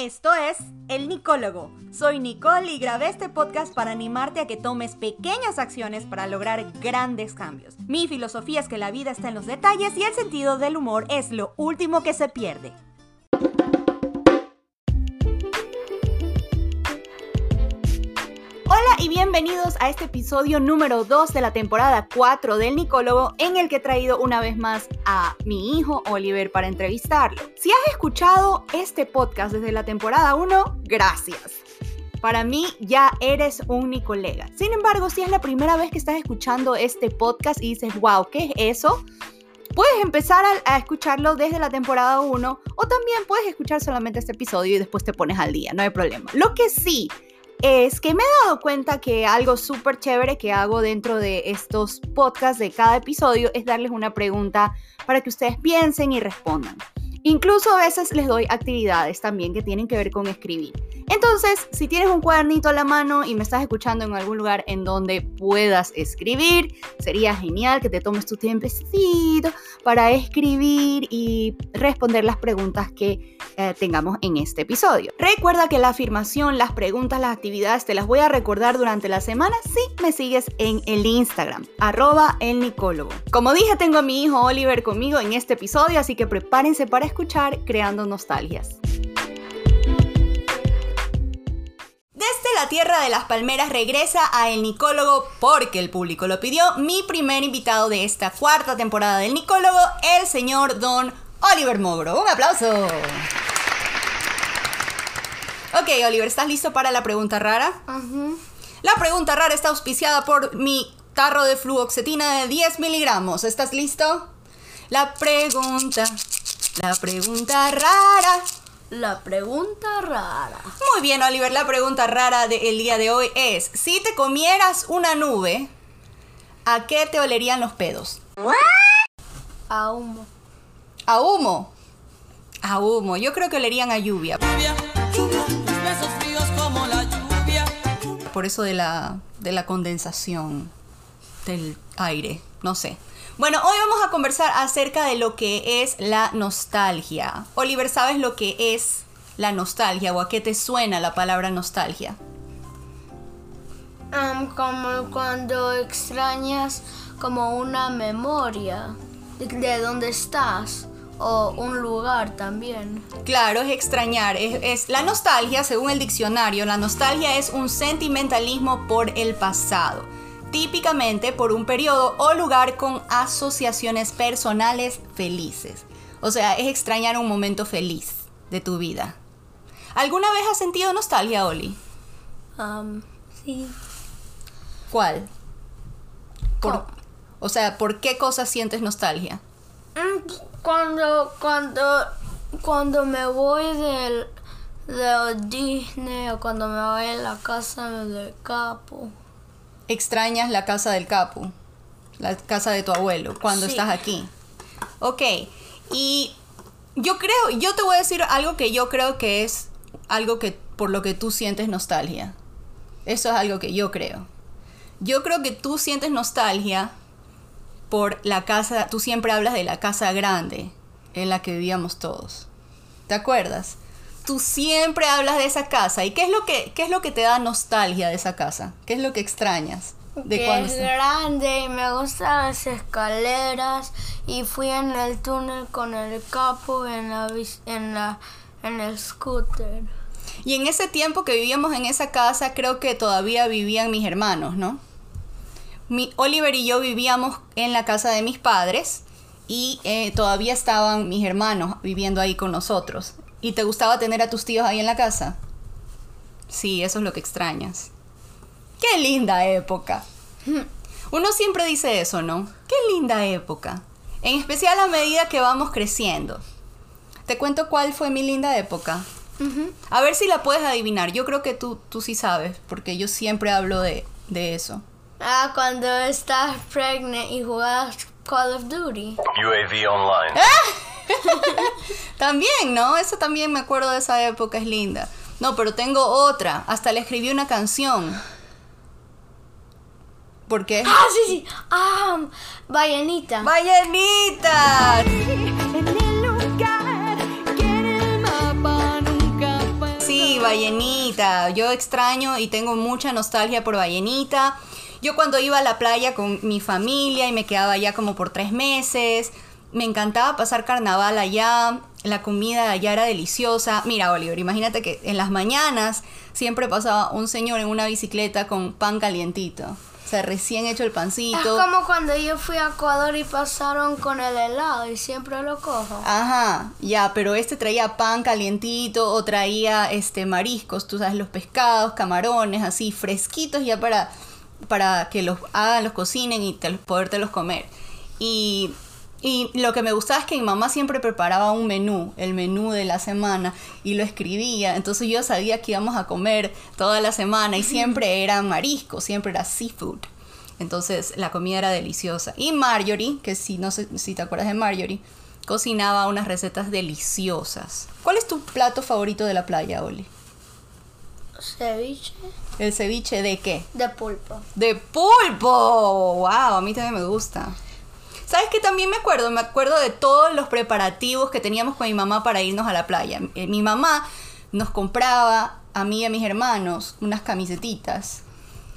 Esto es El Nicólogo. Soy Nicole y grabé este podcast para animarte a que tomes pequeñas acciones para lograr grandes cambios. Mi filosofía es que la vida está en los detalles y el sentido del humor es lo último que se pierde. Y bienvenidos a este episodio número 2 de la temporada 4 del Nicólogo en el que he traído una vez más a mi hijo Oliver para entrevistarlo. Si has escuchado este podcast desde la temporada 1, gracias. Para mí ya eres un Nicolega. Sin embargo, si es la primera vez que estás escuchando este podcast y dices, wow, ¿qué es eso? Puedes empezar a, escucharlo desde la temporada 1 o también puedes escuchar solamente este episodio y después te pones al día, no hay problema. Lo que sí es que me he dado cuenta que algo súper chévere que hago dentro de estos podcasts de cada episodio es darles una pregunta para que ustedes piensen y respondan. Incluso a veces les doy actividades también que tienen que ver con escribir. Entonces, si tienes un cuadernito a la mano y me estás escuchando en algún lugar en donde puedas escribir, sería genial que te tomes tu tiempecito para escribir y responder las preguntas que eh, tengamos en este episodio. Recuerda que la afirmación, las preguntas, las actividades te las voy a recordar durante la semana si me sigues en el Instagram, arroba el nicólogo. Como dije, tengo a mi hijo Oliver conmigo en este episodio, así que prepárense para escuchar Creando Nostalgias. Desde la tierra de las palmeras regresa a El Nicólogo porque el público lo pidió. Mi primer invitado de esta cuarta temporada del Nicólogo, el señor Don Oliver Mogro. Un aplauso. Ok, Oliver, ¿estás listo para la pregunta rara? Uh -huh. La pregunta rara está auspiciada por mi tarro de fluoxetina de 10 miligramos. ¿Estás listo? La pregunta, la pregunta rara. La pregunta rara. Muy bien, Oliver, la pregunta rara del día de hoy es, si te comieras una nube, ¿a qué te olerían los pedos? A humo. ¿A humo? A humo. Yo creo que olerían a lluvia. Lluvia, lluvia, tus besos fríos como la lluvia. Por eso de la, de la condensación del aire, no sé. Bueno, hoy vamos a conversar acerca de lo que es la nostalgia. Oliver, ¿sabes lo que es la nostalgia o a qué te suena la palabra nostalgia? Um, como cuando extrañas como una memoria de, de dónde estás o un lugar también. Claro, es extrañar. Es, es, la nostalgia, según el diccionario, la nostalgia es un sentimentalismo por el pasado típicamente por un periodo o lugar con asociaciones personales felices. O sea, es extrañar un momento feliz de tu vida. ¿Alguna vez has sentido nostalgia, Oli? Um, sí. ¿Cuál? Por, o sea, ¿por qué cosas sientes nostalgia? Cuando, cuando, cuando me voy del, de Disney o cuando me voy a la casa del capo extrañas la casa del capu, la casa de tu abuelo, cuando sí. estás aquí. Ok, y yo creo, yo te voy a decir algo que yo creo que es algo que por lo que tú sientes nostalgia. Eso es algo que yo creo. Yo creo que tú sientes nostalgia por la casa, tú siempre hablas de la casa grande en la que vivíamos todos. ¿Te acuerdas? Tú siempre hablas de esa casa. ¿Y qué es lo que, qué es lo que te da nostalgia de esa casa? ¿Qué es lo que extrañas? De que es grande y me gustan las escaleras y fui en el túnel con el capo en la, en la en el scooter. Y en ese tiempo que vivíamos en esa casa creo que todavía vivían mis hermanos, ¿no? Mi, Oliver y yo vivíamos en la casa de mis padres y eh, todavía estaban mis hermanos viviendo ahí con nosotros. ¿Y te gustaba tener a tus tíos ahí en la casa? Sí, eso es lo que extrañas. ¡Qué linda época! Uno siempre dice eso, ¿no? ¡Qué linda época! En especial a medida que vamos creciendo. Te cuento cuál fue mi linda época. Uh -huh. A ver si la puedes adivinar. Yo creo que tú, tú sí sabes, porque yo siempre hablo de, de eso. Ah, cuando estás pregnant y juegas Call of Duty. UAV online. también, ¿no? Eso también me acuerdo de esa época, es linda. No, pero tengo otra. Hasta le escribí una canción. ¿Por qué? Ah, sí, sí. Ah, Vallenita. Vallenita. Fue Vallenita. Yo extraño y tengo mucha nostalgia por Vallenita. Yo cuando iba a la playa con mi familia y me quedaba allá como por tres meses, me encantaba pasar carnaval allá. La comida allá era deliciosa. Mira, Oliver, imagínate que en las mañanas siempre pasaba un señor en una bicicleta con pan calientito. O sea, recién hecho el Es pancito. como cuando yo fui a Ecuador y pasaron con el helado y siempre lo cojo. Ajá, ya, pero este traía pan calientito o traía este mariscos, tú sabes, los pescados, camarones, así, fresquitos ya para, para que los hagan, los cocinen y te, podértelos comer. Y, y lo que me gustaba es que mi mamá siempre preparaba un menú, el menú de la semana, y lo escribía. Entonces yo sabía que íbamos a comer toda la semana y siempre era marisco, siempre era seafood. Entonces la comida era deliciosa. Y Marjorie, que si no sé si te acuerdas de Marjorie, cocinaba unas recetas deliciosas. ¿Cuál es tu plato favorito de la playa, Oli? Ceviche ¿El ceviche de qué? de pulpo. De pulpo. Wow, a mí también me gusta. ¿Sabes qué también me acuerdo? Me acuerdo de todos los preparativos que teníamos con mi mamá para irnos a la playa. Eh, Mi mamá nos compraba a mí y a mis hermanos unas camisetitas.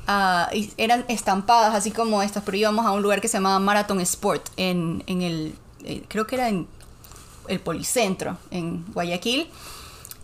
ah, y eran estampadas así como estas, pero íbamos a un lugar que se llamaba Marathon Sport en, en el, eh, creo que era en el Policentro, en Guayaquil.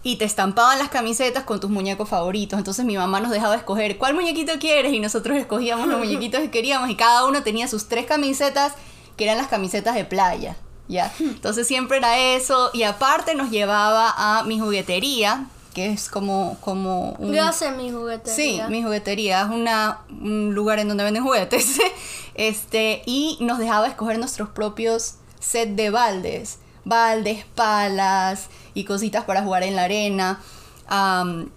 Y te estampaban las camisetas con tus muñecos favoritos. Entonces mi mamá nos dejaba escoger cuál muñequito quieres y nosotros escogíamos los muñequitos que queríamos y cada uno tenía sus tres camisetas que eran las camisetas de playa. ¿ya? Entonces siempre era eso y aparte nos llevaba a mi juguetería, que es como, como un... Yo sé mi juguetería. Sí, mi juguetería es una, un lugar en donde venden juguetes. este, y nos dejaba escoger nuestros propios set de baldes. Baldes, palas y cositas para jugar en la arena.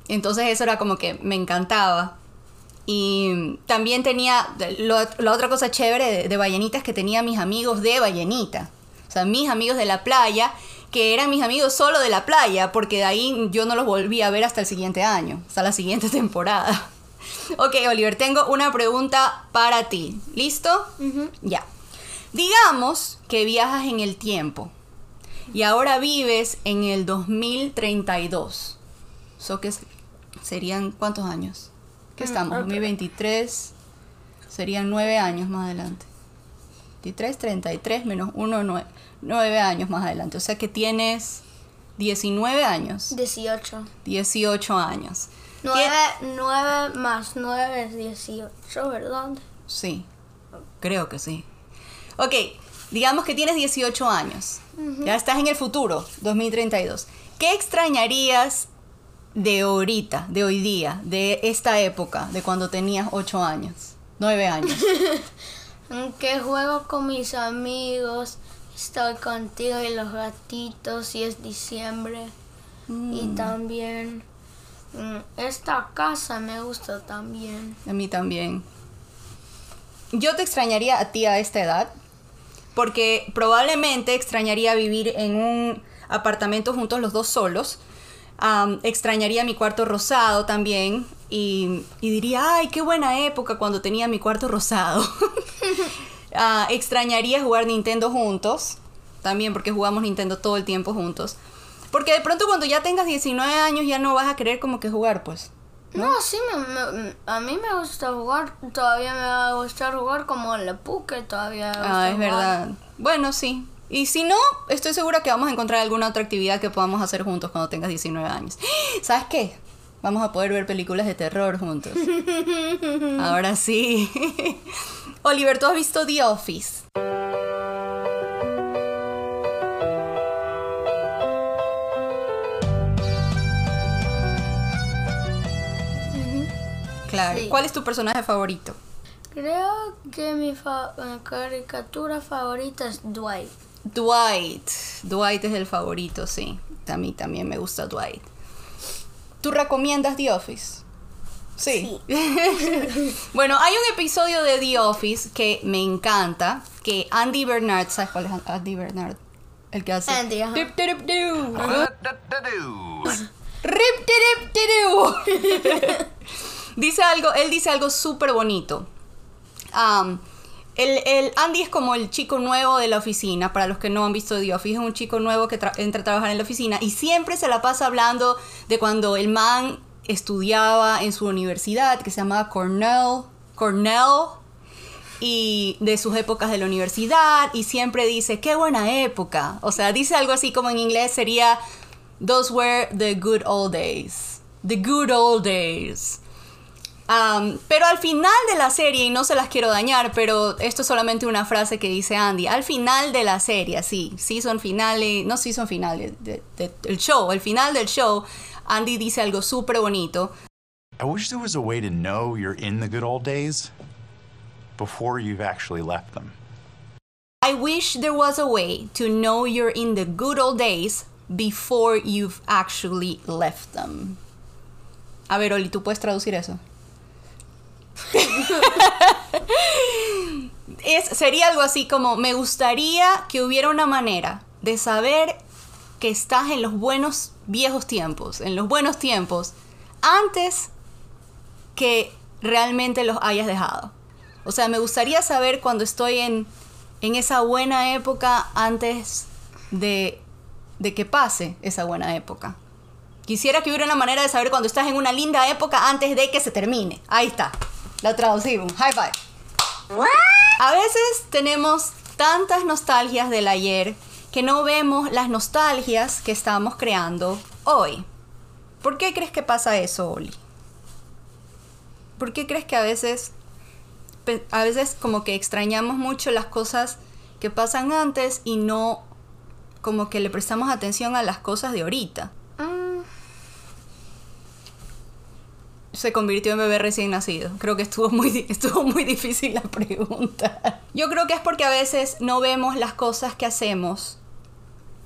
Entonces eso era como que me encantaba. Y también tenía, lo- la otra cosa chévere de, de Ballenita es que tenía mis amigos de Ballenita. O sea, mis amigos de la playa, que eran mis amigos solo de la playa, porque de ahí yo no los volví a ver hasta el siguiente año, hasta la siguiente temporada. Ok, Oliver, tengo una pregunta para ti. ¿Listo? Ya. Digamos que viajas en el tiempo y ahora vives en el 2032. ¿So que es- serían cuántos años? ¿Qué estamos? 2023 serían nueve años más adelante. 23, 33 menos 1, 9, 9 años más adelante. O sea que tienes 19 años. 18. 18 años. 9, 9 más 9 es 18, ¿verdad? Sí, creo que sí. Ok, digamos que tienes 18 años. Ya estás en el futuro, 2032. ¿Qué extrañarías de ahorita, de hoy día, de esta época, de cuando tenías 8 años, 9 años? Que juego con mis amigos, estoy contigo y los gatitos y es diciembre. Y también mm, esta casa me gusta también. A mí también. Yo te extrañaría a ti a esta edad, porque probablemente extrañaría vivir en un apartamento juntos los dos solos. Am, extrañaría mi cuarto rosado también y, y diría, ay, qué buena época cuando tenía mi cuarto rosado. Ah, extrañaría jugar Nintendo juntos, también porque jugamos Nintendo todo el tiempo juntos. Porque de pronto cuando ya tengas 19 años ya no vas a querer como que jugar, pues. No, sí, me- me- a mí me gusta jugar. Todavía me va a gustar jugar como el Puke, todavía me gusta Ah, es jugar. verdad. Bueno, sí. Y si no, estoy segura que vamos a encontrar alguna otra actividad que podamos hacer juntos cuando tengas 19 años. ¿Sabes qué? Vamos a poder ver películas de terror juntos. Ahora sí. Oliver, ¿tú has visto The Office? Claro. Sí. ¿Cuál es tu personaje favorito? Creo que mi fa- eh, caricatura favorita es Dwight. Dwight. Dwight es el favorito, sí. A mí también me gusta Dwight. ¿Tú recomiendas The Office? Sí. bueno, hay un episodio de The Office que me encanta, que Andy Bernard, ¿sabes cuál es Andy Bernard? El que hace... Andy, ajá. Dip, dip, doo. Do-do-do. Rip, tirip, tirú. dice algo, él dice algo súper bonito. El, el Andy es como el chico nuevo de la oficina, para los que no han visto The Office, es un chico nuevo que tra- entra a trabajar en la oficina y siempre se la pasa hablando de cuando el man estudiaba en su universidad, que se llamaba Cornell, Cornell, y de sus épocas de la universidad, y siempre dice, qué buena época. O sea, dice algo así como en inglés sería, those were the good old days. The good old days. Um, pero al final de la serie, y no se las quiero dañar, pero esto es solamente una frase que dice Andy. Al final de la serie, sí, season finale, no season finale, de- de- del show, al final del show, Andy dice algo súper bonito. I wish there was a way to know you're in the good old days before you've actually left them. I wish there was a way to know you're in the good old days before you've actually left them. A ver, Oli, ¿tú puedes traducir eso? Es, sería algo así como, me gustaría que hubiera una manera de saber que estás en los buenos viejos tiempos, en los buenos tiempos, antes que realmente los hayas dejado. O sea, me gustaría saber cuando estoy en, en esa buena época antes de, de que pase esa buena época. Quisiera que hubiera una manera de saber cuando estás en una linda época antes de que se termine. Ahí está. La traducimos. High five. A veces tenemos tantas nostalgias del ayer que no vemos las nostalgias que estamos creando hoy. ¿Por qué crees que pasa eso, Oli? ¿Por qué crees que a veces a veces como que extrañamos mucho las cosas que pasan antes y no como que le prestamos atención a las cosas de ahorita? Se convirtió en bebé recién nacido. Creo que estuvo muy, estuvo muy difícil la pregunta. Yo creo que es porque a veces no vemos las cosas que hacemos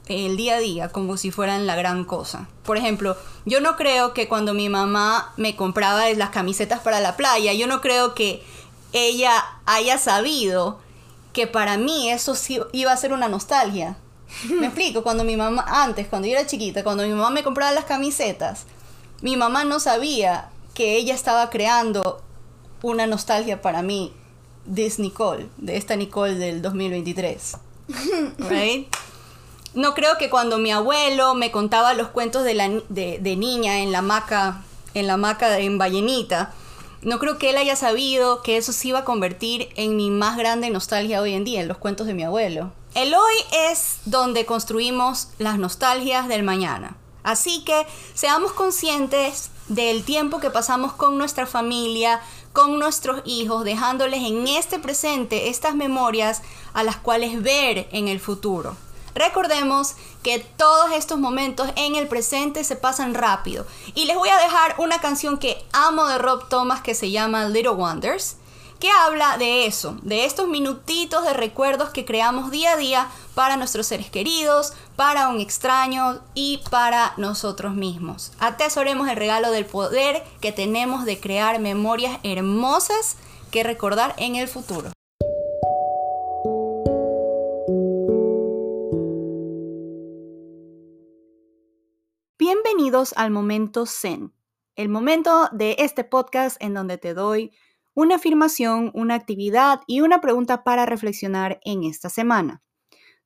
el día a día como si fueran la gran cosa. Por ejemplo, yo no creo que cuando mi mamá me compraba las camisetas para la playa, yo no creo que ella haya sabido que para mí eso sí iba a ser una nostalgia. Me explico, cuando mi mamá, antes, cuando yo era chiquita, cuando mi mamá me compraba las camisetas, mi mamá no sabía que ella estaba creando una nostalgia para mí, this Nicole, de esta Nicole del 2023. Right? No creo que cuando mi abuelo me contaba los cuentos de, la, de, de niña en la hamaca, en la hamaca en Vallenita, no creo que él haya sabido que eso se iba a convertir en mi más grande nostalgia hoy en día, en los cuentos de mi abuelo. El hoy es donde construimos las nostalgias del mañana. Así que seamos conscientes del tiempo que pasamos con nuestra familia, con nuestros hijos, dejándoles en este presente estas memorias a las cuales ver en el futuro. Recordemos que todos estos momentos en el presente se pasan rápido. Y les voy a dejar una canción que amo de Rob Thomas que se llama Little Wonders, que habla de eso, de estos minutitos de recuerdos que creamos día a día para nuestros seres queridos, para un extraño y para nosotros mismos. Atesoremos el regalo del poder que tenemos de crear memorias hermosas que recordar en el futuro. Bienvenidos al momento Zen, el momento de este podcast en donde te doy una afirmación, una actividad y una pregunta para reflexionar en esta semana.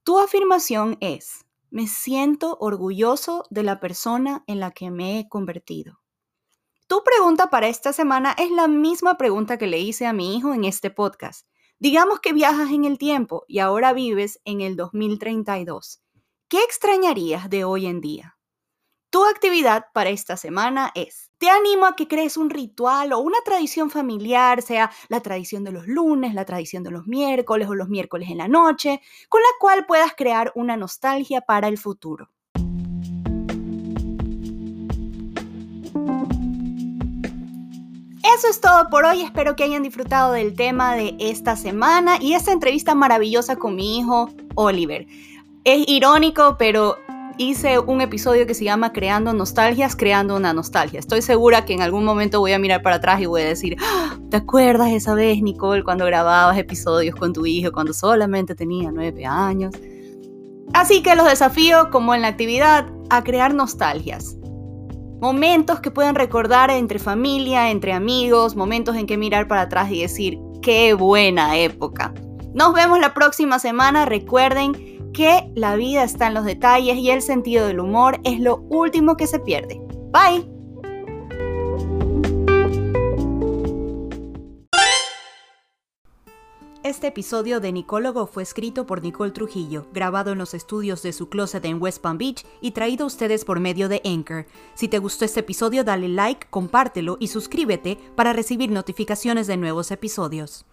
Tu afirmación es, me siento orgulloso de la persona en la que me he convertido. Tu pregunta para esta semana es la misma pregunta que le hice a mi hijo en este podcast. Digamos que viajas en el tiempo y ahora vives en el 2032. ¿Qué extrañarías de hoy en día? Tu actividad para esta semana es, te animo a que crees un ritual o una tradición familiar, sea la tradición de los lunes, la tradición de los miércoles o los miércoles en la noche, con la cual puedas crear una nostalgia para el futuro. Eso es todo por hoy, espero que hayan disfrutado del tema de esta semana y esta entrevista maravillosa con mi hijo Oliver. Es irónico, pero hice un episodio que se llama Creando Nostalgias, Creando una Nostalgia. Estoy segura que en algún momento voy a mirar para atrás y voy a decir, "Ah, ¿te acuerdas esa vez, Nicole, cuando grababas episodios con tu hijo cuando solamente tenía nueve años? Así que los desafío, como en la actividad, a crear nostalgias. Momentos que puedan recordar entre familia, entre amigos, momentos en que mirar para atrás y decir, qué buena época. Nos vemos la próxima semana. Recuerden que la vida está en los detalles y el sentido del humor es lo último que se pierde. Bye. Este episodio de Nicólogo fue escrito por Nicole Trujillo, grabado en los estudios de su closet en West Palm Beach y traído a ustedes por medio de Anchor. Si te gustó este episodio, dale like, compártelo y suscríbete para recibir notificaciones de nuevos episodios.